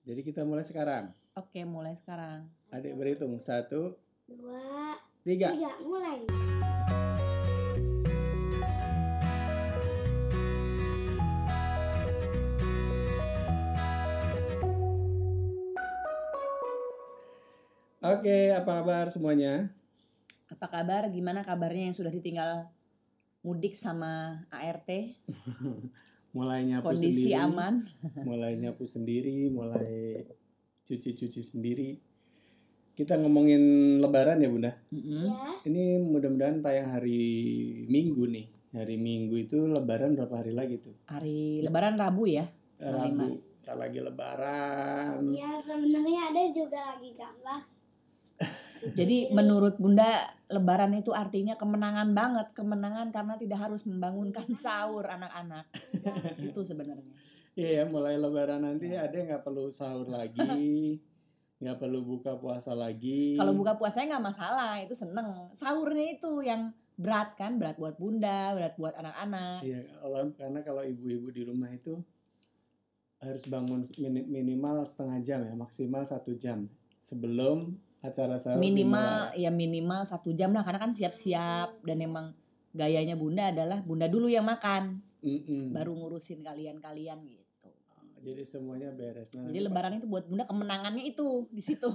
Jadi kita mulai sekarang. Oke, mulai sekarang. Adik berhitung satu, dua, tiga. tiga, mulai. Oke, apa kabar semuanya? Apa kabar? Gimana kabarnya yang sudah ditinggal mudik sama ART? Mulai nyapu Kondisi sendiri, aman? mulai nyapu sendiri, mulai cuci-cuci sendiri. Kita ngomongin Lebaran ya bunda. Mm-mm. Ya, Ini mudah-mudahan tayang hari Minggu nih. Hari Minggu itu Lebaran berapa hari lagi tuh? Hari Lebaran Rabu ya? Rabu. Kita lagi Lebaran. ya sebenarnya ada juga lagi gambar. Jadi menurut Bunda Lebaran itu artinya kemenangan banget, kemenangan karena tidak harus membangunkan sahur anak-anak. itu sebenarnya. Iya, mulai Lebaran nanti ada yang nggak perlu sahur lagi, nggak perlu buka puasa lagi. Kalau buka puasanya nggak masalah, itu seneng. Sahurnya itu yang berat kan, berat buat Bunda, berat buat anak-anak. Iya, karena kalau ibu-ibu di rumah itu harus bangun mini- minimal setengah jam ya, maksimal satu jam sebelum acara sahur Minimal ya minimal satu jam lah, karena kan siap-siap dan emang gayanya Bunda adalah Bunda dulu yang makan. Mm-mm. baru ngurusin kalian-kalian gitu. Jadi semuanya beres. Nah, Jadi Lebaran itu buat Bunda kemenangannya itu di situ.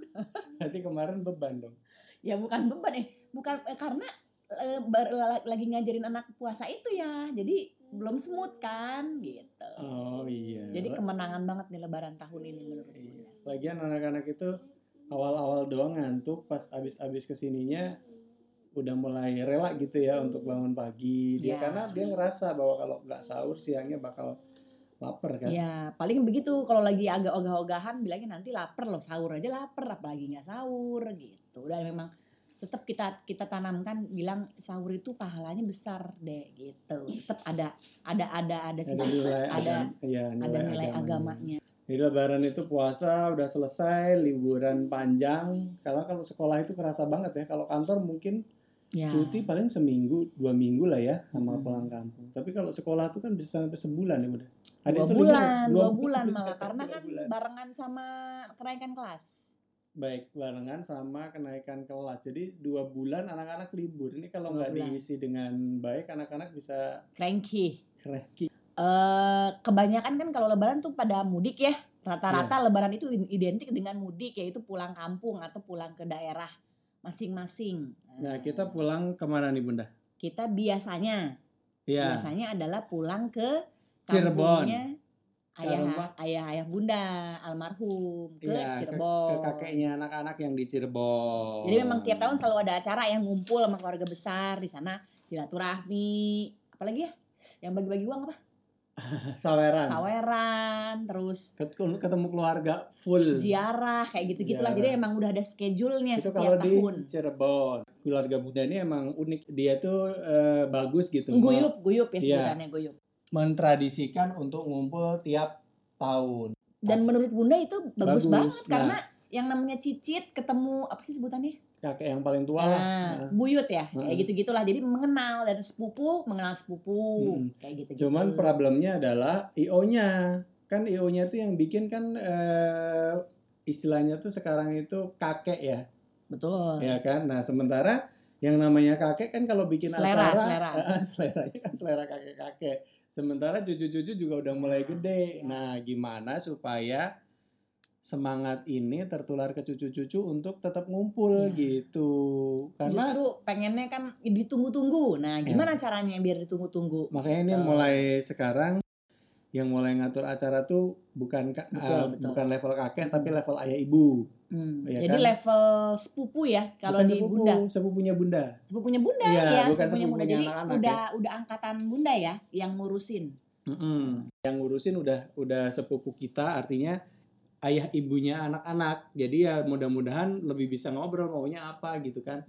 Nanti kemarin beban dong. ya bukan beban eh bukan eh, karena eh, lagi ngajarin anak puasa itu ya jadi belum smooth kan gitu Oh iya. jadi kemenangan banget nih lebaran tahun ini menurut Iya. Bunda Lagian anak-anak itu awal-awal doang ngantuk, pas abis-abis ke sininya udah mulai rela gitu ya untuk bangun pagi. Dia Ya. karena dia ngerasa bahwa kalau nggak sahur siangnya bakal lapar kan. ya paling begitu kalau lagi agak ogah-ogahan bilangnya nanti lapar loh sahur aja lapar apalagi nggak sahur gitu dan memang tetap kita kita tanamkan bilang sahur itu pahalanya besar deh gitu tetap ada ada ada ada Ada sisi nilai ada ya, ada nilai agamanya. agamanya Jadi lebaran itu puasa udah selesai, liburan panjang. Kalau kalau sekolah itu kerasa banget ya. Kalau kantor mungkin ya cuti paling seminggu, dua minggu lah ya sama Hmm. pulang kampung. Tapi kalau sekolah itu kan bisa sampai sebulan ya udah. Ada dua itu libur bulan, dua, bulan bulan, malah karena dua kan bulan. barengan sama kenaikan kelas. baik barengan sama kenaikan kelas. Jadi dua bulan anak-anak libur. Ini kalau Dua nggak diisi dengan baik, anak-anak bisa Cranky. cranky. Eh kebanyakan kan kalau lebaran tuh pada mudik ya. Rata-rata lebaran itu identik dengan mudik yaitu pulang kampung atau pulang ke daerah masing-masing. Nah kita pulang ke mana nih bunda? kita biasanya Ya, biasanya adalah pulang ke Cirebon. kampungnya Ke ayah ayah ayah bunda almarhum ke ke- Cirebon. ke kakeknya anak-anak yang di Cirebon. Jadi memang tiap tahun selalu ada acara yang ngumpul sama keluarga besar di sana silaturahmi, apalagi ya yang bagi-bagi uang apa? Saweran. Saweran, terus Ket- Ketemu keluarga full. ziarah kayak gitu-gitulah. Ziarah. Jadi emang udah ada schedule-nya itu setiap kalau di tahun. Cirebon. Keluarga Bunda ini emang unik. Dia tuh eh, bagus gitu. Guyup, guyup ya Iya. sebutannya guyup. Mentradisikan untuk ngumpul tiap tahun. Dan menurut Bunda itu bagus, Bagus. banget Nah. karena yang namanya cicit ketemu apa sih sebutannya? Kakek yang paling tua lah. Nah, Nah. buyut ya, Heeh. kayak gitu-gitulah. Jadi mengenal dan sepupu mengenal sepupu, Mm. kayak gitu. Cuman problemnya adalah IO-nya. Kan IO-nya tuh yang bikin kan eh, istilahnya tuh sekarang itu kakek ya. betul. Ya kan? Nah, sementara yang namanya kakek kan kalau bikin Selera, acara selera. eh, seleranya kan selera kakek-kakek. Sementara cucu-cucu juga udah mulai Nah, gede. ya. Nah, gimana supaya semangat ini tertular ke cucu-cucu untuk tetap ngumpul Ya. gitu. Karena Justru pengennya kan ditunggu-tunggu. Nah, gimana caranya biar ditunggu-tunggu? makanya ini Betul. mulai sekarang yang mulai ngatur acara tuh bukan ka- Betul, ah, betul. bukan level kakek tapi level ayah ibu. Hmm, Iya Jadi kan? level sepupu ya kalau Bukan di sepupu, Bunda. sepupunya Bunda. Sepupunya Bunda Iya, ya, bukan sepupunya Bunda. Jadi anak-anak ya. udah udah angkatan Bunda ya yang ngurusin. Mm-mm. Yang ngurusin udah udah sepupu kita artinya ayah ibunya anak-anak. Jadi ya mudah-mudahan lebih bisa ngobrol maunya apa gitu kan.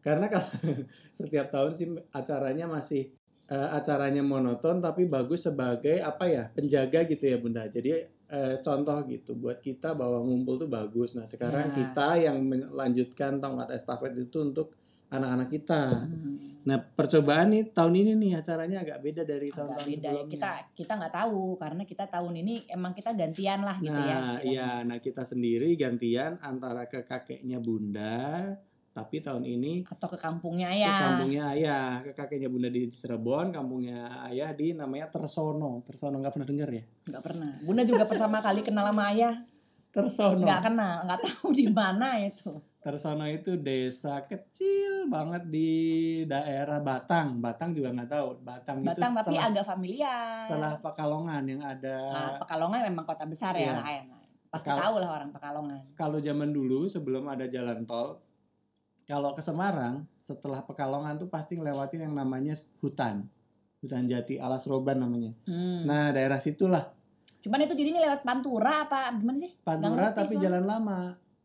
Karena kalau setiap tahun sih acaranya masih eh, acaranya monoton tapi bagus sebagai apa ya penjaga gitu ya bunda. Jadi eh, contoh gitu buat kita bahwa ngumpul tuh bagus. Nah sekarang Ya. kita yang melanjutkan tongkat estafet itu untuk anak-anak kita. Hmm. Nah, percobaan nih tahun ini nih acaranya agak beda dari tahun-tahun beda ya. sebelumnya. Kita kita nggak tahu karena kita tahun ini emang kita gantian lah gitu ya. Nah, iya, nah kita sendiri gantian antara ke kakeknya Bunda, tapi tahun ini Atau ke kampungnya ke ayah. kampungnya ayah, ke kakeknya Bunda di Cirebon, kampungnya ayah di namanya Tersono. Tersono nggak pernah dengar ya? Nggak pernah. Bunda juga pertama kali kenal sama ayah Tersono. nggak kenal, nggak tahu di mana itu. Tersono itu desa kecil banget di daerah Batang. Batang juga nggak tahu. Batang, itu Batang tapi setelah agak familiar. setelah Pekalongan yang ada Nah, Pekalongan memang kota besar ya Iya. lain. Pasti Pekal- tahu lah orang Pekalongan. kalau zaman dulu sebelum ada jalan tol kalau ke Semarang setelah Pekalongan tuh pasti ngelewatin yang namanya hutan hutan jati alas roban namanya Hmm. nah daerah situlah Cuman itu jadinya lewat Pantura apa gimana sih? Pantura tapi soalnya. jalan lama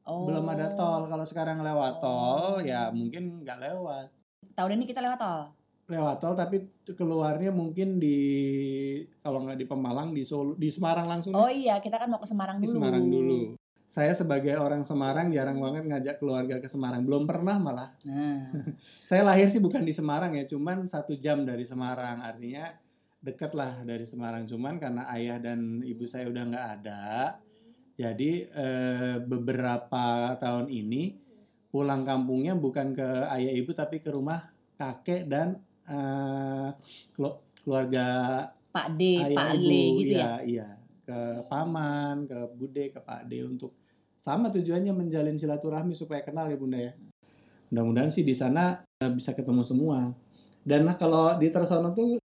Oh. belum ada tol kalau sekarang lewat Oh. tol ya mungkin nggak lewat Tahun ini kita lewat tol. lewat tol tapi keluarnya mungkin di kalau nggak di Pemalang di Solo di Semarang langsung Oh iya, kita kan mau ke Semarang di dulu. Semarang dulu saya sebagai orang Semarang jarang banget ngajak keluarga ke Semarang belum pernah malah Nah, Saya lahir sih bukan di Semarang ya, cuman satu jam dari Semarang. Artinya deket lah dari Semarang. Cuman karena ayah dan ibu saya udah nggak ada, jadi eh, beberapa tahun ini pulang kampungnya bukan ke ayah ibu tapi ke rumah kakek dan eh, kelu- keluarga Pak D, ayah Pak ibu. Le gitu Iya, ya. Iya, ke paman, ke bude, ke pak D untuk sama tujuannya menjalin silaturahmi supaya kenal ya bunda ya. Mudah-mudahan sih di sana eh, bisa ketemu semua. Dan nah, kalau di Tersono tuh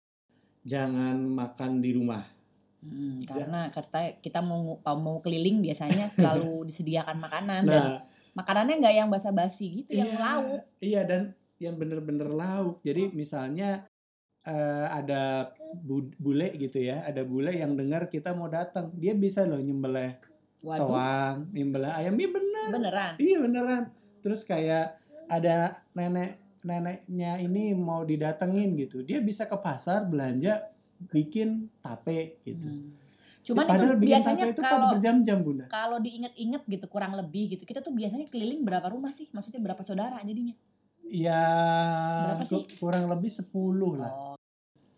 jangan makan di rumah. Hmm, karena kata kita mau mau keliling biasanya selalu disediakan makanan dan Nah, makanannya nggak yang basa-basi gitu, yang Iya. lauk. iya dan yang bener-bener lauk. Jadi misalnya eh, ada bu- bule gitu ya, ada bule yang dengar kita mau datang, dia bisa loh nyembelih Waduh, soang, nyembelih ayam, iya bener. beneran. Iya beneran. Terus kayak ada nenek neneknya ini mau didatengin gitu, dia bisa ke pasar belanja bikin tape gitu. Hmm. Cuman itu Padahal bikin biasanya tape itu kan kalau berjam-jam bunda. kalau diinget-inget gitu kurang lebih gitu. Kita tuh biasanya keliling berapa rumah sih? Maksudnya berapa saudara jadinya? Ya Berapa sih? kurang lebih 10 lah. Oh,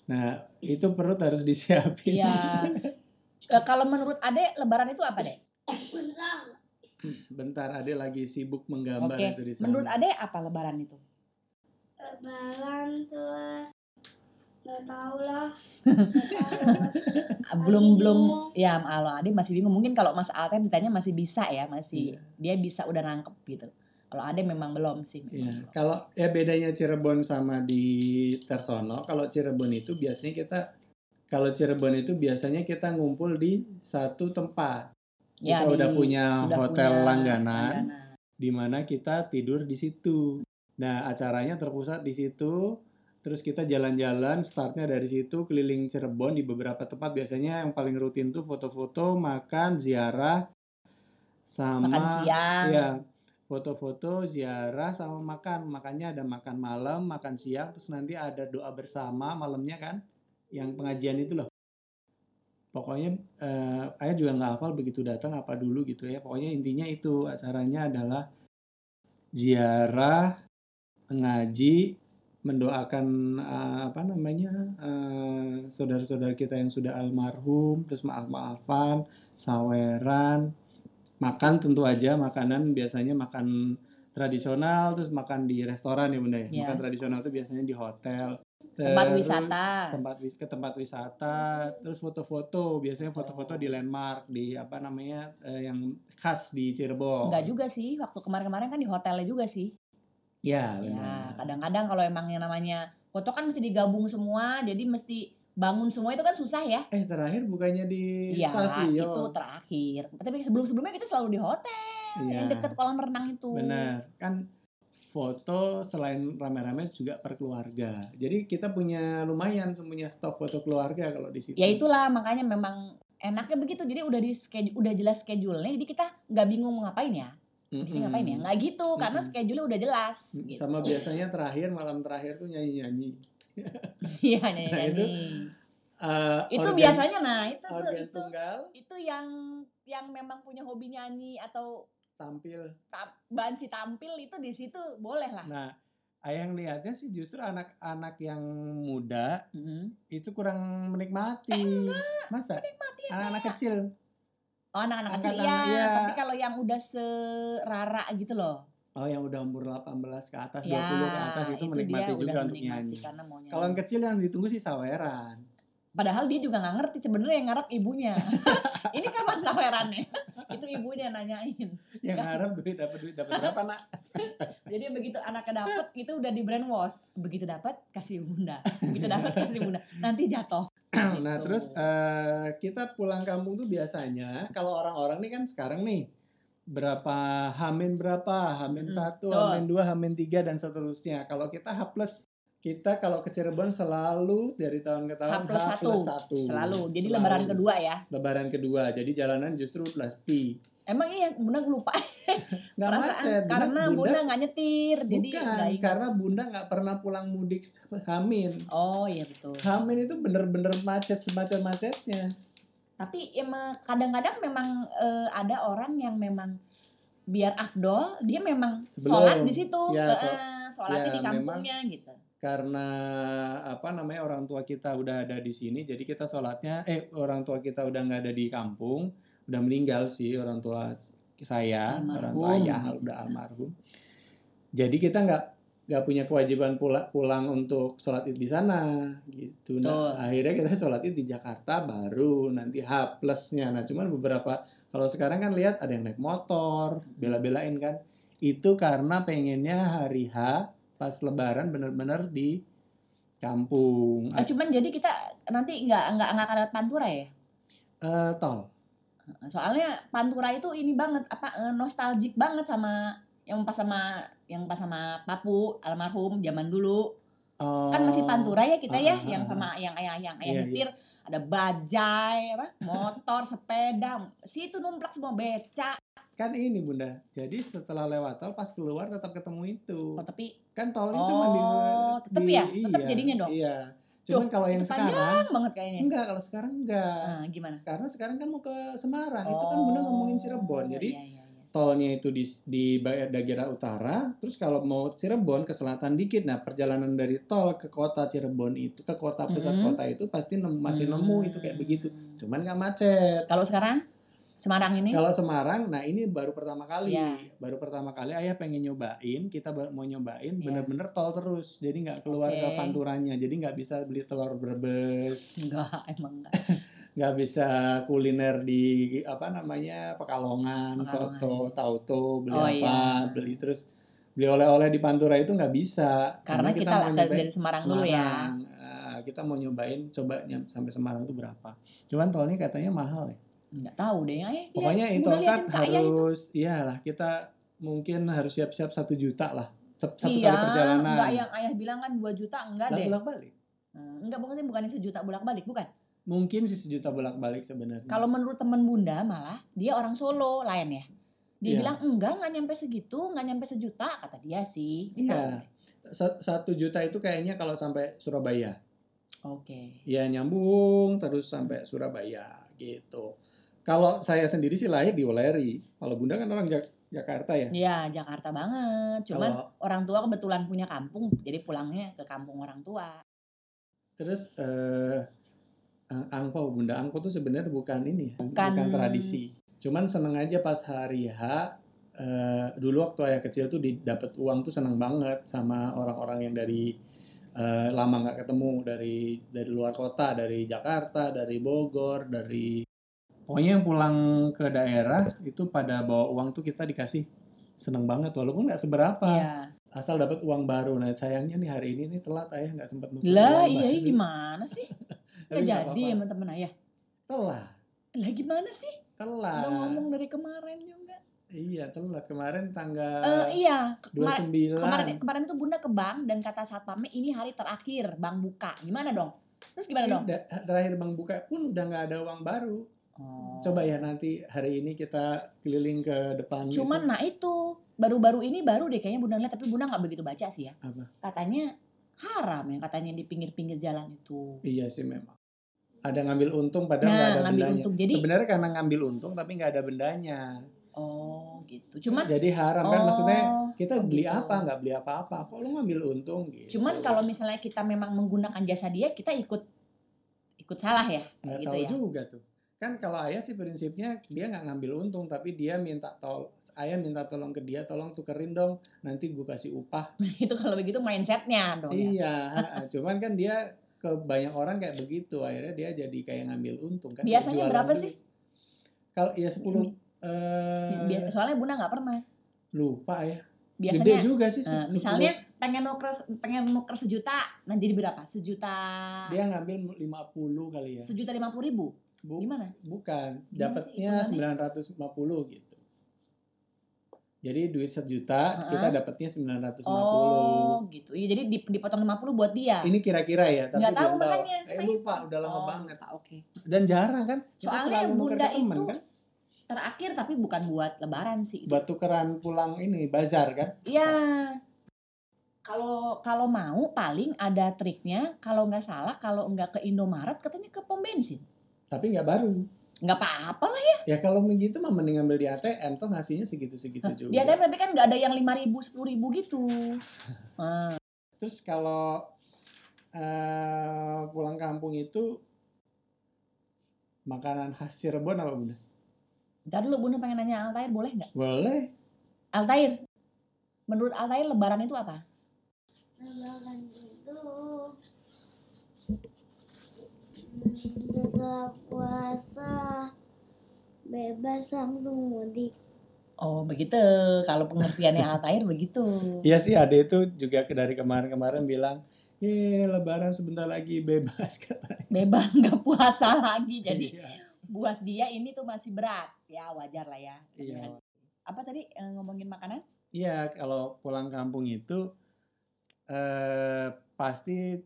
Nah itu perut harus disiapin. iya. Eh, kalau menurut Ade lebaran itu apa, Dek? Bentar. Bentar ada lagi sibuk menggambar Oke. itu di sana. Menurut Ade apa lebaran itu? Lebaran tuh nggak tahu lah. Ah, belum belum ya kalau Ade masih bingung mungkin kalau Mas Alten ditanya masih bisa ya masih Iya. dia bisa udah nangkep gitu kalau Ade memang belum sih Iya, kalau ya bedanya Cirebon sama di Tersono, kalau Cirebon itu biasanya kita kalau Cirebon itu biasanya kita ngumpul di satu tempat. Ya, kita udah di- punya sudah hotel punya langganan, langganan. di mana kita tidur di situ. Nah, acaranya terpusat di situ. Terus kita jalan-jalan, startnya dari situ keliling Cirebon di beberapa tempat. Biasanya yang paling rutin tuh foto-foto, makan, ziarah, sama Makan siang. ya foto-foto, ziarah, sama makan. Makannya ada makan malam, makan siang, terus nanti ada doa bersama malamnya kan, yang pengajian itu loh. Pokoknya eh, ayah juga nggak hafal begitu datang apa dulu gitu ya. Pokoknya intinya itu acaranya adalah ziarah, ngaji, mendoakan eh, apa namanya eh, saudara-saudara kita yang sudah almarhum, terus maaf-maafan, saweran, makan tentu aja makanan biasanya makan tradisional, terus makan di restoran ya bunda ya. Ya. Makan tradisional itu biasanya di hotel. tempat Terus wisata tempat ke tempat wisata terus foto-foto biasanya foto-foto di landmark di apa namanya eh, yang khas di Cirebon enggak juga sih waktu kemarin-kemarin kan di hotelnya juga sih ya ya benar kadang-kadang kalau emang yang namanya foto kan mesti digabung semua jadi mesti bangun semua itu kan susah ya eh terakhir bukannya di Iya, stasiun itu terakhir. Tapi sebelum-sebelumnya kita selalu di hotel Iya. yang dekat kolam renang itu. benar kan foto selain rame-rame juga per keluarga jadi kita punya lumayan punya stok foto keluarga kalau di situ Ya itulah makanya memang enaknya begitu. Jadi udah di schedule, udah jelas schedule-nya. Jadi kita nggak bingung mau ngapain ya. Jadi Mm-mm. ngapain ya? Nggak gitu karena Mm-mm. schedule-nya udah jelas. Mm, Gitu. sama biasanya terakhir malam terakhir tuh nyanyi-nyanyi Iya Nah, itu nyanyi. Eh, itu organ- biasanya nah itu tuh itu tunggal itu yang yang memang punya hobi nyanyi atau tampil tam, banci tampil itu di situ boleh lah. Nah, ayah ngelihatnya sih justru anak-anak yang muda Mm-mm. itu kurang menikmati. Masa? Eh, Menikmati ya, Anak-anak kayak- kecil. Oh anak-anak kecil ya, iya. tapi kalau yang udah serara gitu loh. Oh yang udah umur 18 ke atas, 20 ya, ke atas itu, menikmati dia juga untuk menikmati nyanyi. Kalau yang kecil yang ditunggu sih saweran. Padahal dia juga nggak ngerti sebenarnya yang ngarep ibunya. Ini kapan sawerannya? Itu ibunya nanyain. Yang harap duit dapat duit dapat berapa nak? Jadi begitu anaknya dapet itu udah di brainwash. Begitu dapat kasih bunda. Begitu dapat kasih bunda. Nanti jatuh. Nah Gitu. terus eh, kita pulang kampung tuh biasanya kalau orang-orang nih kan sekarang nih berapa hamin berapa hamin Mm, satu betul. hamin dua hamin tiga dan seterusnya kalau kita H plus kita kalau ke Cirebon selalu dari tahun ke H tahun plus satu. satu. Selalu. Jadi Selalu. lebaran kedua ya. lebaran kedua jadi jalanan justru plus P Emang iya bunda lupa perasaan macet karena bunda, bunda nggak nyetir jadi bukan nggak ingat. karena bunda nggak pernah pulang mudik hamin Oh iya betul. hamin itu bener-bener macet semacam macetnya Tapi emang kadang-kadang memang eh, ada orang yang memang biar afdol dia memang Sebelum. sholat di situ, Ya, Eh, so- eh, sholatnya ya, di kampungnya gitu. karena apa namanya orang tua kita udah ada di sini jadi kita sholatnya eh orang tua kita udah nggak ada di kampung udah meninggal sih orang tua saya orang tua Almarhum. ayah udah almarhum jadi kita nggak nggak punya kewajiban pulang pulang untuk sholat id di sana gitu nah Betul. akhirnya kita sholat id di Jakarta baru nanti H plusnya nah cuman beberapa kalau sekarang kan lihat ada yang naik motor bela-belain kan itu karena pengennya hari H pas lebaran bener-bener di kampung Ah, cuman jadi kita nanti nggak nggak nggak ada pantura ya. Eh, tol Soalnya pantura itu ini banget apa eh, nostalgic banget sama yang pas sama yang pas sama papu almarhum zaman dulu. Oh, kan masih pantura ya kita ya Ah, ah, yang sama yang ayah yang Iya, ayah nyetir ada bajai apa motor sepeda situ numplak semua beca. Kan ini bunda. Jadi setelah lewat tol pas keluar tetap ketemu itu. Oh, tapi kan tolnya Oh, cuma di, tetep di- ya? Tetep iya, jadinya dong? iya cuman kalau yang sekarang banget kayaknya. enggak kalau sekarang enggak. Nah, gimana? Karena sekarang kan mau ke Semarang itu kan bunda ngomongin Cirebon. jadi iya, iya, iya. tolnya itu di di daerah utara terus kalau mau Cirebon ke selatan dikit. Nah perjalanan dari tol ke kota Cirebon itu ke kota pusat Mhm. kota itu pasti nem- masih Hmm. nemu itu kayak begitu. Cuman nggak macet. Kalau sekarang Semarang ini kalau Semarang nah ini baru pertama kali Iya. baru pertama kali ayah pengen nyobain kita mau nyobain Iya. bener-bener tol terus jadi nggak keluar ke Oke. panturanya jadi nggak bisa beli telur brebes enggak emang enggak nggak bisa kuliner di apa namanya Pekalongan, Pekalongan. soto, tauto, beli Oh, apa, iya. beli terus beli oleh-oleh di Pantura itu nggak bisa karena kita, mau ke- nyobain dari Semarang, dulu ya Semarang. Ah, kita mau nyobain coba sampai Semarang itu berapa cuman tolnya katanya mahal ya nggak tahu deh ya pokoknya itu kan harus iyalah kita mungkin harus siap-siap satu juta lah. Sat- satu iya, kali perjalanan. enggak yang ayah bilang kan 2 juta enggak Lah, deh. Bolak-balik. Hmm, enggak pokoknya bukannya sejuta bolak-balik bukan? Mungkin sih sejuta bolak-balik sebenarnya. Kalau menurut temen bunda malah dia orang Solo lain ya. Dia Iya. bilang enggak nggak nyampe segitu nggak nyampe sejuta kata dia sih. Iya. Sa- satu juta itu kayaknya kalau sampai Surabaya. Oke. Ya nyambung terus sampai Surabaya gitu kalau saya sendiri sih lahir di Weleri kalau bunda kan orang Jak- Jakarta ya? Iya Jakarta banget. Cuman kalau orang tua kebetulan punya kampung jadi pulangnya ke kampung orang tua. Terus eh eh, angpau. Bunda angpau tuh sebenarnya bukan ini ya Bukan- bukan tradisi. Cuman seneng aja pas hari H eh, dulu waktu ayah kecil tuh didapat uang tuh seneng banget sama orang-orang yang dari eh, lama nggak ketemu. Dari dari luar kota dari Jakarta dari Bogor dari pokoknya yang pulang ke daerah itu pada bawa uang tuh kita dikasih seneng banget walaupun nggak seberapa. Iya. Asal dapat uang baru. Nah sayangnya nih hari ini nih telat ayah nggak sempat lah uang iya baru. gimana sih? Nggak jadi sama temen ayah? Telat. Lah gimana sih? Telat. Udah ngomong dari kemarin juga. Iya telat. Kemarin tanggal Eh iya. Kemarin 29 kemarin kemarin itu bunda ke bank dan kata satpamnya ini hari terakhir bank buka. Gimana dong? Terus gimana dong? Tidak, terakhir bang buka pun udah nggak ada uang baru Oh. coba ya nanti hari ini kita keliling ke depan cuman gitu. nah itu baru-baru ini baru deh kayaknya bunda lihat tapi bunda nggak begitu baca sih ya Apa? katanya haram yang katanya di pinggir-pinggir jalan itu iya sih memang ada ngambil untung padahal nggak nah ada ngambil bendanya untung jadi sebenarnya karena ngambil untung tapi nggak ada bendanya oh gitu. Cuman jadi haram kan Oh, maksudnya kita oh beli gitu. apa nggak beli apa-apa kok lu ngambil untung gitu cuman kalau misalnya kita memang menggunakan jasa dia, kita ikut ikut salah ya, nggak gitu tahu ya. juga tuh kan kalau ayah sih prinsipnya dia nggak ngambil untung tapi dia minta tol ayah minta tolong ke dia tolong tukerin dong nanti gue kasih upah itu kalau begitu mindsetnya dong ya. iya cuman kan dia ke banyak orang kayak begitu akhirnya dia jadi kayak ngambil untung kan Biasanya berapa sih? kalau ya 10 eh soalnya bunda nggak pernah. lupa ya gede Biasanya juga sih 10. misalnya pengen nuker pengen nuker sejuta, nah jadi berapa? Sejuta dia ngambil 50 kali ya sejuta lima puluh ribu. Bu, Gimana? bukan Gimana sih dapatnya hitungannya? 950 gitu jadi duit sejuta Heeh. kita dapatnya 950 Oh, gitu. Iya, jadi dip- dipotong 50 buat dia. ini kira-kira ya tapi Nggak tahu makanya, eh makanya. lupa udah lama Oh, banget Oke. dan jarang kan kita Soalnya selalu nuker bunda ke temen itu kan terakhir tapi bukan buat lebaran sih. buat tukeran pulang ini bazar kan Iya. Kalau kalau mau paling ada triknya. Kalau nggak salah, kalau nggak ke Indomaret katanya ke pom bensin. Tapi nggak baru Nggak apa-apa lah ya. ya kalau begitu mah mending ngambil di ATM tuh ngasihnya segitu-segitu juga Di ATM tapi kan nggak ada yang lima ribu, sepuluh ribu gitu. Nah, terus kalau eh, pulang kampung itu makanan khas Cirebon apa bunda Ntar dulu Bunda pengen nanya Altair boleh nggak? boleh Altair, menurut Altair lebaran itu apa? Lebaran itu setelah puasa bebas langsung mudik. Oh begitu, kalau pengertiannya Altair begitu. Iya sih ada itu juga ke- dari kemarin-kemarin bilang Ye lebaran sebentar lagi bebas katanya Bebas nggak puasa lagi, jadi Iya. buat dia ini tuh masih berat. Ya wajar lah ya. Iya. Apa tadi eh, ngomongin makanan? Iya, kalau pulang kampung itu eh pasti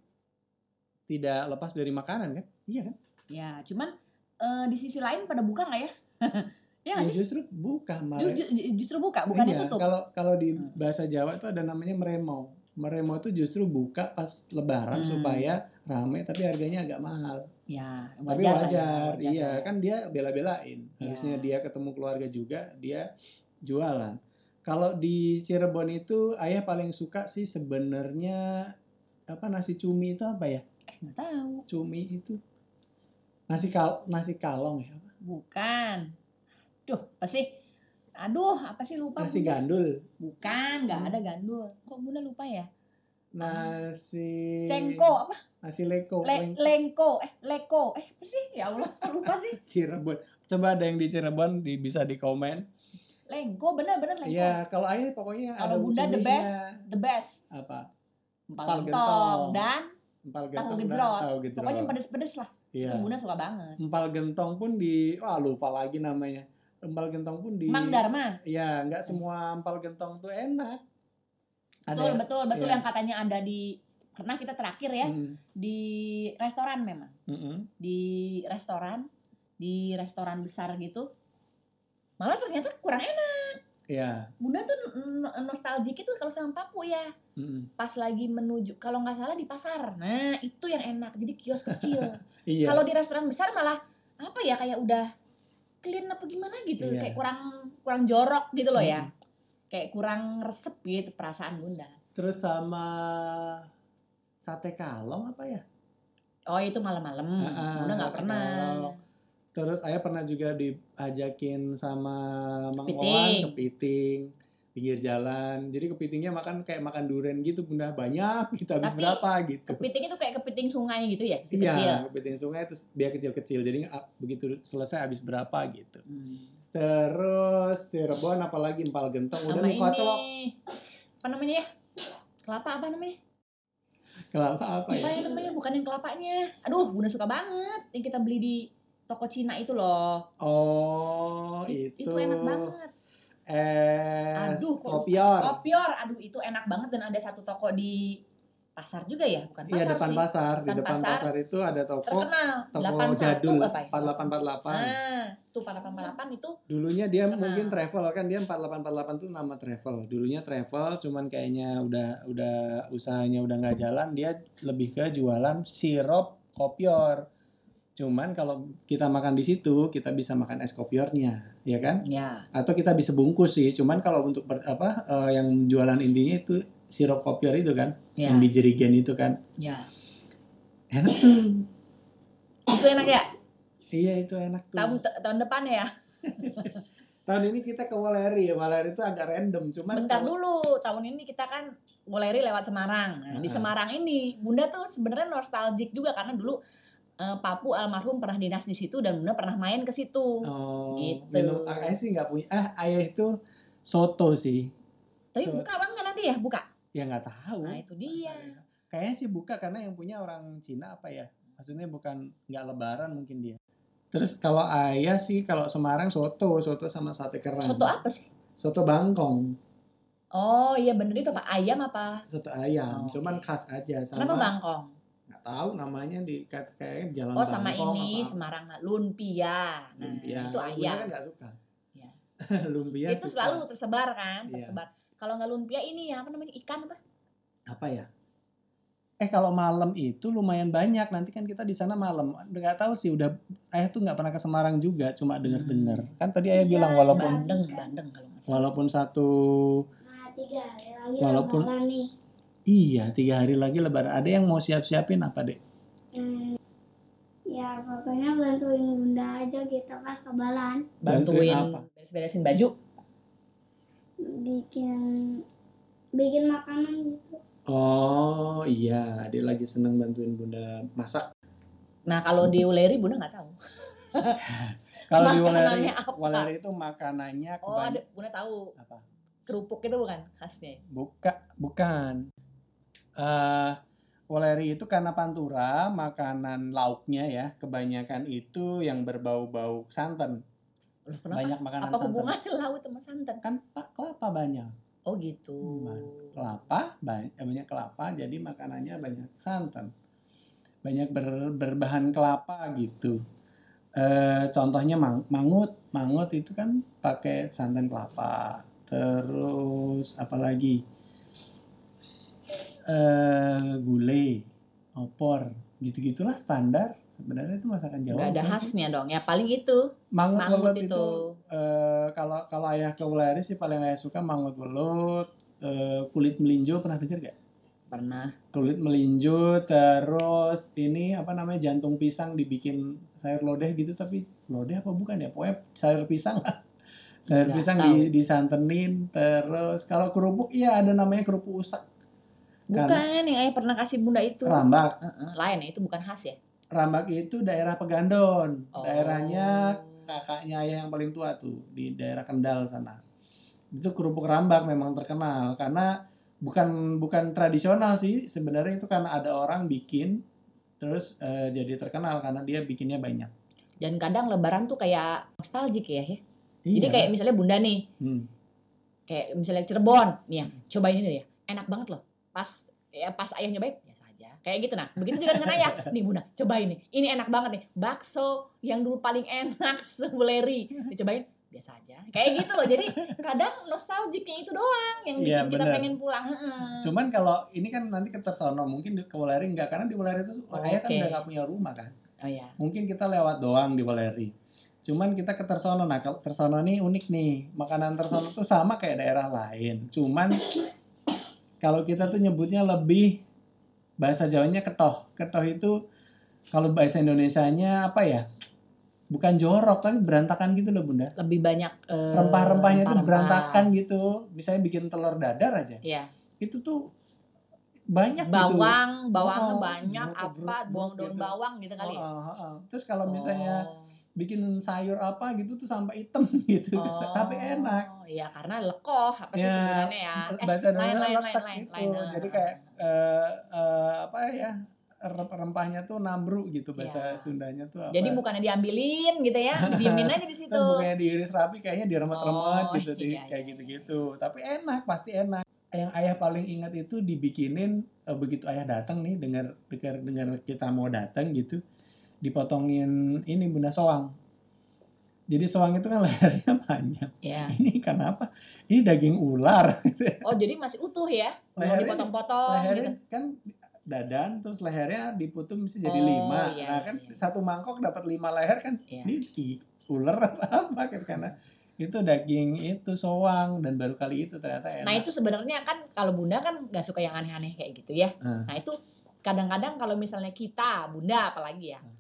tidak lepas dari makanan kan? Iya kan? Ya, cuman eh, di sisi lain pada buka nggak ya? ya Ya, sih? justru buka Ju- malah. ju- justru buka, bukannya Iya, tutup. Kalau kalau di Hmm. bahasa Jawa itu ada namanya meremo. Meremo itu justru buka pas lebaran Hmm. supaya rame tapi harganya agak mahal. Ya, Tapi wajar, lah ya, wajar, wajar iya ya. kan dia bela-belain. Iya. Harusnya dia ketemu keluarga juga, dia jualan. Kalau di Cirebon itu ayah paling suka sih sebenarnya apa nasi cumi itu apa ya? Eh, nggak tahu. Cumi itu nasi kal nasi kalong ya? Bukan. Duh, apa sih? Aduh, apa sih lupa Nasi Bunda? gandul, Bukan, nggak ada gandul. Kok Bunda lupa ya? nasi Cengko apa? nasi leko, Le- leng- lengko, eh leko, eh apa sih? Ya Allah, lupa sih. Cirebon. Coba ada yang di Cirebon di, bisa di komen. Lengko, bener-bener lengko. Iya, kalau ayah pokoknya ada Kalau Bunda the best, the best. Apa? Empal Empal gentong dan Empal gentong tahu gejrot. Pokoknya yang pedes-pedes lah. Iya. Bunda suka banget. Empal gentong pun di wah lupa lagi namanya. Empal gentong pun di Mang Dharma. Iya, nggak semua empal gentong tuh enak. Betul, betul, betul iya. yang katanya ada di pernah kita terakhir ya Mm, di restoran memang. mm-mm. Di restoran, di restoran besar gitu. Malah ternyata kurang enak. Iya. Bunda tuh n- nostalgic itu kalau sama Papu ya. mm-mm. Pas lagi menuju kalau nggak salah di pasar. Nah, itu yang enak. Jadi kios kecil. Iya. Kalau di restoran besar malah apa ya kayak udah clean apa gimana gitu. Iya. Kayak kurang kurang jorok gitu loh ya. Mm. Kayak kurang resep gitu perasaan Bunda. Terus sama sate kalong apa ya? Oh, itu malam-malam. Ah, Bunda nggak pernah. kalong. Terus ayah pernah juga diajakin sama Mang Kepiting. Owan kepiting pinggir jalan. Jadi kepitingnya makan kayak makan durian gitu bunda banyak kita habis Tapi berapa gitu. Kepiting itu kayak kepiting sungai gitu ya, kecil. Iya, kepiting sungai terus dia kecil-kecil. Jadi begitu selesai habis berapa gitu. Hmm. Terus Cirebon apalagi empal gentong udah nih kocok. apa namanya ya? Kelapa apa namanya? Kelapa apa Apa ya? yang namanya? Bukan yang kelapanya. Aduh, Bunda suka banget yang kita beli di toko Cina itu loh. Oh, It- itu. itu enak banget. Es Aduh, kopior. Kopior, aduh itu enak banget dan ada satu toko di pasar juga ya, bukan pasar Iya depan sih. pasar. Di Depan depan pasar. pasar itu ada toko Terkenal. toko 81 jadul apa ya? 4848. Nah, tuh 4848 itu Dulunya dia Terkenal. mungkin travel kan dia 4848 tuh nama travel. Dulunya travel cuman kayaknya udah udah usahanya udah nggak jalan dia lebih ke jualan sirup kopior. Cuman kalau kita makan di situ, kita bisa makan es kopiornya, ya kan? Ya. Atau kita bisa bungkus sih. Cuman kalau untuk ber- apa eh, yang jualan intinya itu sirup kopior itu kan, Ya. yang di jerigen itu kan. Ya. Enak tuh. Itu enak ya. Iya itu enak tuh. Tahun tahun depan ya. Tahun ini kita ke Waleri ya. Waleri itu agak random. Cuman Bentar kalau- dulu, tahun ini kita kan Woleri lewat Semarang. Nah, di Heeh. Semarang ini, Bunda tuh sebenarnya nostalgic juga karena dulu eh, Papu almarhum pernah dinas di situ dan Bunda pernah main ke situ. Oh, Gitu. minum ayah sih nggak punya. Ah, ayah itu soto sih. Tapi so- buka enggak nanti ya? Buka. Ya nggak tahu. Nah, itu dia. Kayaknya sih buka karena yang punya orang Cina apa ya? Maksudnya bukan nggak lebaran mungkin dia. Terus kalau ayah sih kalau Semarang soto, soto sama sate kerang. Soto apa sih? Soto bangkong, Oh iya bener itu apa ayam apa? soto ayam. Oh, Cuman khas aja sama Kenapa bangkong? Tahu namanya di kayak jalan Oh sama Bangkong ini apa. Semarang lumpia. Nah, Lumpia. itu Bunda ayam. kan nggak suka. Ya. lumpia itu suka. selalu tersebar kan, Iya. tersebar. Kalau nggak lumpia ini yang apa namanya ikan apa? apa ya? Eh kalau malam itu lumayan banyak. Nanti kan kita di sana malam. Nggak tahu sih udah ayah tuh nggak pernah ke Semarang juga, cuma denger-dengar. Kan tadi ayah bilang walaupun Bandeng, bandeng kalau walaupun satu Nah, tiga Walaupun-. Iya tiga hari lagi lebaran. Ada yang mau siap-siapin apa dek? Hmm, ya pokoknya bantuin bunda aja kita pas lebaran. Bantuin Bantuin apa? beres-beresin baju. Bikin bikin makanan gitu. Oh iya, dia lagi seneng bantuin bunda masak. Nah kalau di Uleri Bunda nggak tahu. Kalau di Waleri, apa? Waleri itu makanannya Oh ada Bunda tahu apa? kerupuk itu bukan khasnya. Buka, bukan. Eh Waleri itu karena pantura, makanan lauknya ya, kebanyakan itu yang berbau-bau santan. Loh, kenapa? Banyak makanan Apa santan. laut sama santan? Kan pak kelapa banyak. Oh gitu. Hmm, Kelapa, banyak, banyak kelapa, jadi makanannya banyak santan. Banyak ber- berbahan kelapa gitu. Eh contohnya mang- mangut, mangut itu kan pakai santan kelapa. Terus apalagi? Eh gulai, opor, gitu-gitulah standar. Sebenarnya itu masakan Jawa. Nggak ada bukan sih? khasnya dong. Ya paling itu. Mangut, Mangut belut itu, itu. eh, kalau kalau ayah ke Wuleri sih paling ayah suka mangut belut, eh, kulit melinjo pernah dengar gak? Pernah. Kulit melinjo terus ini apa namanya jantung pisang dibikin sayur lodeh gitu tapi lodeh apa bukan ya? Pokoknya sayur pisang lah. Sayur Nggak pisang tahu. di, disantenin terus kalau kerupuk iya ada namanya kerupuk usak. Kan. Bukan yang ayah pernah kasih bunda itu. Rambak. Heeh, lain ya itu bukan khas ya. Rambak itu daerah Pegandon. Oh. Daerahnya kakaknya ayah yang paling tua tuh di daerah Kendal sana. Itu kerupuk rambak memang terkenal karena bukan bukan tradisional sih sebenarnya itu karena ada orang bikin terus eh, jadi terkenal karena dia bikinnya banyak. Dan kadang lebaran tuh kayak nostalgic ya. ya. Jadi Iya. kayak misalnya bunda nih, Hmm. kayak misalnya Cirebon, nih ya, cobain ini ya, enak banget loh. Pas ya pas ayah nyobain biasa aja. Kayak gitu nah. Begitu juga dengan ayah. Nih bunda, cobain nih. Ini enak banget nih. Bakso yang dulu paling enak sebuleri. Dicobain biasa aja. Kayak gitu loh. Jadi kadang nostalgicnya itu doang yang bikin Iya, kita pengen pulang. Heeh. Cuman kalau ini kan nanti ke Tersono mungkin di ke Waleri enggak karena di Waleri itu Oh, ayah kan oke. udah nggak punya rumah kan. Oh ya. mungkin kita lewat doang di Waleri. Cuman kita ke Tersono. Nah, kalau Tersono nih unik nih. Makanan Tersono tuh sama kayak daerah lain. Cuman kalau kita tuh nyebutnya lebih bahasa Jawanya ketoh. Ketoh itu kalau bahasa Indonesianya apa ya? Bukan jorok tapi berantakan gitu loh, Bunda. Lebih banyak eh, Rempah-rempahnya tuh rempah-rempah. berantakan gitu. Misalnya bikin telur dadar aja. Iya. Itu tuh banyak gitu. Bawang, bawangnya Oh, banyak bruk, apa, bruk, bawang daun gitu. bawang gitu kali ya. Oh, oh, oh. Terus kalau misalnya Oh. Bikin sayur apa gitu tuh sampai hitam gitu. Oh, tapi enak. Iya, karena lekoh apa sih Ya, sebenarnya ya. Eh, bahasa lain, Indonesia lain, letek lain, gitu. lain, lain. jadi kayak eh, eh, apa ya rem- rempahnya tuh nambru gitu bahasa Ya. Sundanya tuh apa Jadi bukannya diambilin gitu ya, diemin aja di situ. terus bukannya diiris rapi kayaknya diremet-remet Oh, gitu di iya, kayak iya, gitu-gitu. Tapi enak pasti enak. Yang ayah paling ingat itu dibikinin eh, begitu ayah datang nih dengar dengar dengar kita mau datang gitu dipotongin ini bunda soang jadi soang itu kan lehernya panjang Ya. ini kenapa ini daging ular Oh, jadi masih utuh ya? Lehernya- dipotong-potong gitu. lehernya kan dadan terus lehernya diputum bisa jadi Oh, lima iya, nah kan iya. satu mangkok dapat lima leher kan Iya. ini i- ular apa apa kan karena itu daging itu soang dan baru kali itu ternyata enak Nah itu sebenarnya kan kalau bunda kan nggak suka yang aneh-aneh kayak gitu ya. Hmm. Nah itu kadang-kadang kalau misalnya kita bunda apalagi ya Hmm.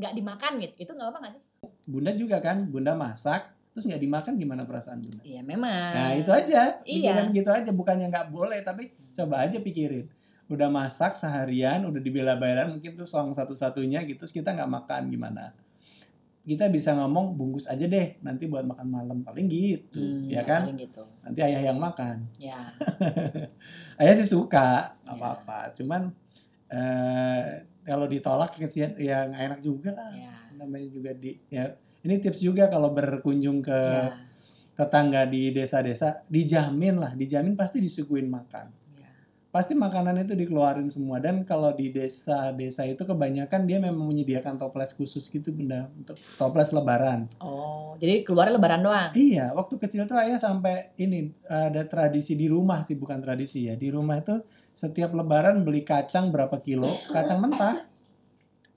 Nggak dimakan gitu, itu nggak apa nggak sih? bunda juga kan bunda masak terus nggak dimakan gimana perasaan bunda Iya memang. nah itu aja Iya. pikiran gitu aja bukannya nggak boleh tapi coba aja pikirin udah masak seharian udah dibela-belain mungkin tuh soang satu-satunya gitu terus kita nggak makan gimana kita bisa ngomong bungkus aja deh nanti buat makan malam paling gitu Hmm, ya kan paling gitu. nanti ayah yang makan Ya. ayah sih suka Ya. apa apa cuman eh kalau ditolak kesian ya nggak enak juga lah Ya. namanya juga di ya ini tips juga kalau berkunjung ke Ya. tetangga di desa-desa dijamin lah dijamin pasti disuguhin makan ya. pasti makanan itu dikeluarin semua dan kalau di desa-desa itu kebanyakan dia memang menyediakan toples khusus gitu bunda untuk toples lebaran Oh, jadi keluarnya lebaran doang. iya waktu kecil tuh ayah sampai ini ada tradisi di rumah sih bukan tradisi ya di rumah itu setiap lebaran beli kacang berapa kilo kacang mentah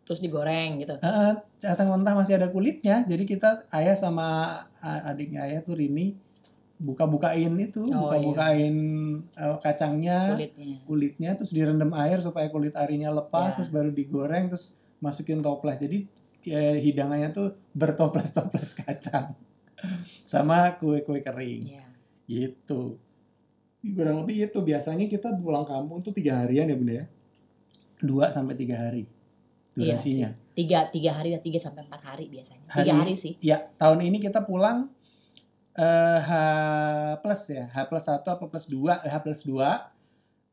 Terus digoreng gitu. Eh, kacang mentah masih ada kulitnya jadi kita ayah sama adiknya ayah tuh Rini buka-bukain itu Oh, buka-bukain eh, kacangnya Kulitnya. kulitnya terus direndam air supaya kulit arinya lepas Ya. terus baru digoreng terus masukin toples jadi eh, hidangannya tuh bertoples-toples kacang sama kue-kue kering Iya. gitu kurang lebih itu. Biasanya kita pulang kampung tuh tiga harian ya bunda ya? Dua sampai tiga hari Iya durasinya sih. Tiga, tiga hari, tiga sampai empat hari biasanya. Tiga Hari- hari sih. ya tahun ini kita pulang eh H plus ya. H plus satu apa plus dua? H plus dua.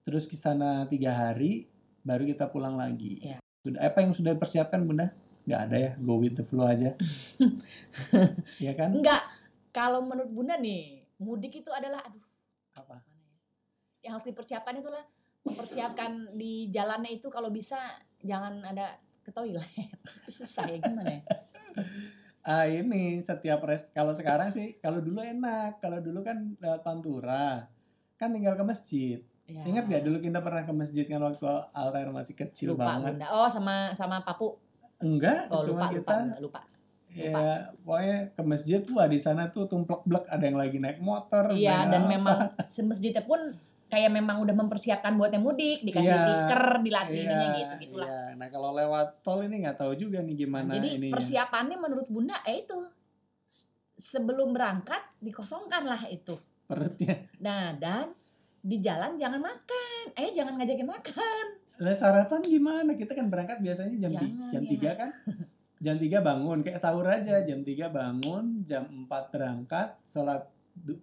Terus ke sana tiga hari baru kita pulang lagi. Ya. sudah apa yang sudah dipersiapkan bunda? Nggak ada ya? Go with the flow aja. Ya kan? Enggak. Kalau menurut bunda nih, mudik itu adalah aduh yang harus dipersiapkan itulah. Mempersiapkan di jalannya itu kalau bisa jangan ada ke toilet. Susah ya gimana ya? Ah ini setiap res kalau sekarang sih kalau dulu enak. Kalau dulu kan lewat pantura kan tinggal ke masjid. Ya. ingat gak dulu kita pernah ke masjid kan waktu Altair masih kecil lupa banget? bunda. Oh sama sama papu. Enggak oh cuma lupa lupa kita Bunda, lupa. Ya pokoknya ke masjid wah di sana tuh tumplek blek ada yang lagi naik motor iya dan apa. memang semasjidnya pun kayak memang udah mempersiapkan buat yang mudik dikasih Iya, tiker dilatih Iya, ininya gitu gitulah. iya. nah kalau lewat tol ini nggak tahu juga nih gimana Nah, jadi ini persiapannya menurut bunda eh itu. Sebelum berangkat dikosongkan lah itu. Perutnya. Nah dan di jalan jangan makan. Eh jangan ngajakin makan. Lah sarapan gimana? Kita kan berangkat biasanya jam Jangan, jam ya. tiga kan? Jam 3 bangun. Kayak sahur aja jam 3 bangun jam 4 berangkat sholat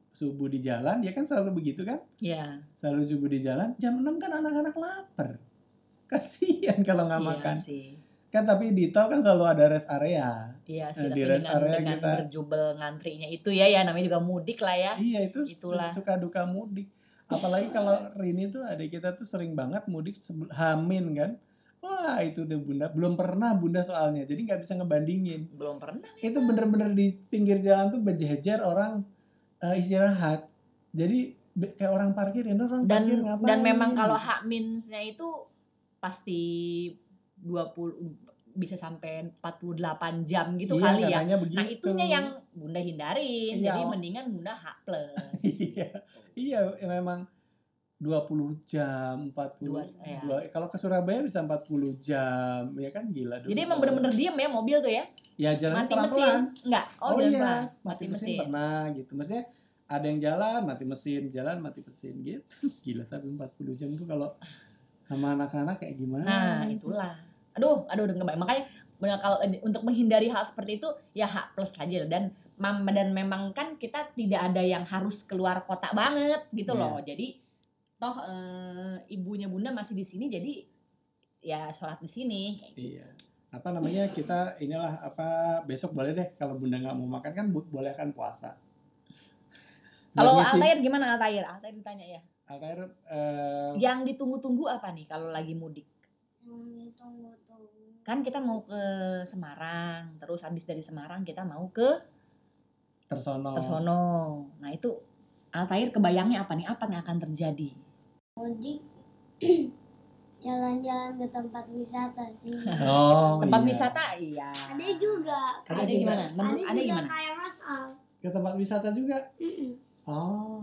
subuh di jalan ya kan selalu begitu kan? Ya selalu subuh di jalan jam 6 kan anak-anak lapar. Kasihan kalau nggak iya makan. sih. Kan tapi di tol kan selalu ada rest area. Iya sih, Nah, di rest dengan, area dengan kita- berjubel ngantrinya itu ya, ya namanya juga mudik lah ya. iya itu Itulah. suka duka mudik. Apalagi kalau Rini tuh adik kita tuh sering banget mudik hamin kan? Wah itu udah bunda. Belum pernah bunda soalnya jadi nggak bisa ngebandingin. Belum pernah. itu bener-bener di pinggir jalan tuh berjejer orang eh, istirahat jadi kayak orang parkir ya orang Dan parkir ngapain dan memang kalau hak minsnya itu pasti 20 bisa sampai 48 jam gitu iya, kali ya. katanya begitu. Nah, itunya yang Bunda hindarin. Iya. Jadi mendingan Bunda hak plus. iya iya ya memang 20 jam 40 Dua, ya. dua- kalau ke Surabaya bisa 40 jam ya kan gila Jadi emang bener-bener diem ya mobil tuh ya. ya jalan mati pelan-pelan mesin. Enggak. Oh, jalan iya, pelan. mati, mesin, pernah gitu. Maksudnya ada yang jalan mati mesin, jalan mati mesin gitu. Gila tapi 40 jam tuh kalau sama anak-anak kayak gimana? Nah, itulah. Aduh, aduh udah ngebayang. Makanya kalau untuk menghindari hal seperti itu ya hak plus aja dan mam- dan memang kan kita tidak ada yang harus keluar kota banget gitu Iya. loh. Jadi toh eh, ibunya Bunda masih di sini jadi ya sholat di sini. Iya. Apa namanya kita inilah apa besok boleh deh kalau bunda nggak mau makan kan boleh kan puasa. Kalau Altair gimana Altair? Altair ditanya ya. Altair eh, Yang ditunggu-tunggu apa nih kalau lagi mudik? Yang ditunggu-tunggu. Kan kita mau ke Semarang, terus habis dari Semarang kita mau ke tersono. Tersono. Nah itu Altair kebayangnya apa nih? Apa yang akan terjadi? Mudik jalan-jalan ke tempat wisata sih. Oh, Tempat iya. wisata iya. Ada juga. Ada Ada juga. gimana? Ada juga ada gimana? kayak Mas Al. Ke tempat wisata juga. Mm-mm. Oh.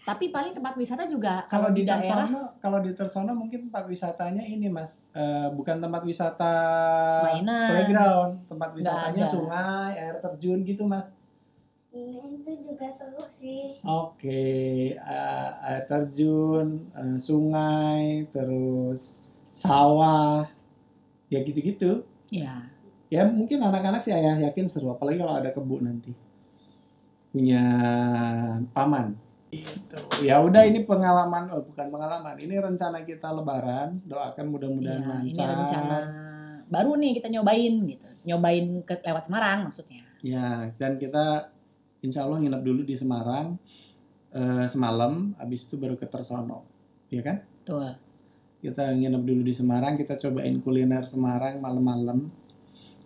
Tapi paling tempat wisata juga Kalau di daerah Tersono, kalau di Tersono mungkin tempat wisatanya ini Mas, Eh, bukan tempat wisata Mainan. playground, tempat wisatanya sungai, air terjun gitu Mas. Ini itu juga seru sih. Oke, eh, air terjun, eh, sungai, terus sawah, ya gitu-gitu. ya Ya mungkin anak-anak sih ayah yakin seru, apalagi kalau ada kebun nanti punya paman. Itu. Ya udah ini pengalaman, oh bukan pengalaman, ini rencana kita Lebaran. Doakan mudah-mudahan ini lancar. rencana baru nih kita nyobain gitu. Nyobain ke lewat Semarang maksudnya. Ya, dan kita insya Allah nginep dulu di Semarang eh, semalam, habis itu baru ke Tersono, ya kan? Tuh. Kita nginep dulu di Semarang, kita cobain kuliner Semarang malam-malam.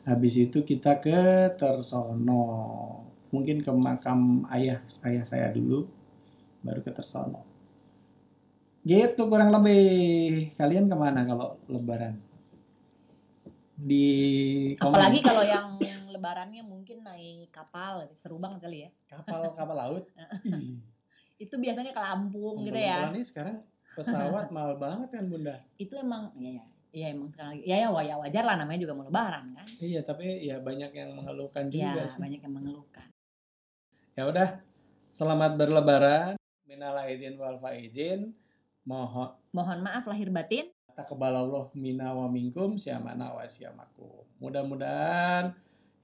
Habis itu kita ke Tersono, mungkin ke makam ayah ayah saya dulu, baru ke Tersono. Gitu kurang lebih. Kalian ke mana kalau Lebaran? Di komen. Apalagi kalau yang lebarannya mungkin naik kapal, seru banget kali ya. kapal kapal laut. Itu biasanya ke Lampung gitu ya. nih sekarang pesawat mahal banget kan bunda. Itu emang ya ya. Iya emang sekarang lagi. Ya ya wa- ya wajar lah namanya juga mau lebaran kan. Iya tapi ya banyak yang mengeluhkan Ya juga sih. banyak yang mengeluhkan. Ya udah, selamat berlebaran. Minal aidin wal faizin. Mohon Mohon maaf lahir batin. taqabbalallah minna wa minkum syamana wa syamakum. Mudah-mudahan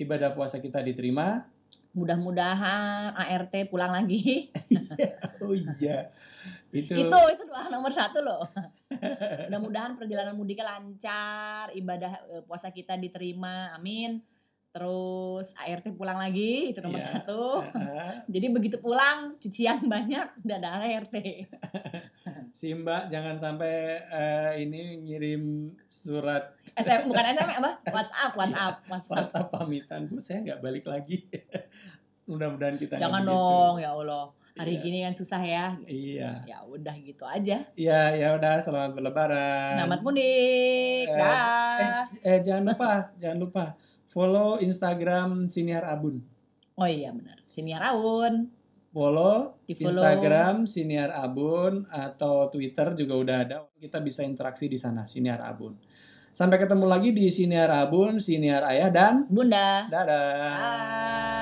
ibadah puasa kita diterima. Mudah-mudahan ART pulang lagi. Oh iya. Itu, itu itu doa nomor satu loh. Mudah-mudahan perjalanan mudiknya lancar, ibadah eh, puasa kita diterima, amin. Terus ART pulang lagi, itu nomor Iya. satu. Ah, Jadi begitu pulang cucian banyak, udah ada ART. Si Mbak jangan sampai eh, ini ngirim surat SM bukan SM apa? WhatsApp, WhatsApp, WhatsApp. WhatsApp pamitan bu saya nggak balik lagi mudah-mudahan kita Jangan dong, ya Allah. Hari Iya. gini kan susah ya. iya Ya udah gitu aja. iya ya udah selamat berlebaran Selamat mudik. Eh, Dah. eh jangan lupa jangan lupa follow Instagram Siniar Abun Oh iya benar. Sini Raun. Follow Di-follow. Instagram Siniar Abun atau Twitter juga udah ada kita bisa interaksi di sana Siniar Abun sampai ketemu lagi di Siniar Abun Siniar Ayah dan Bunda. dadah Bye.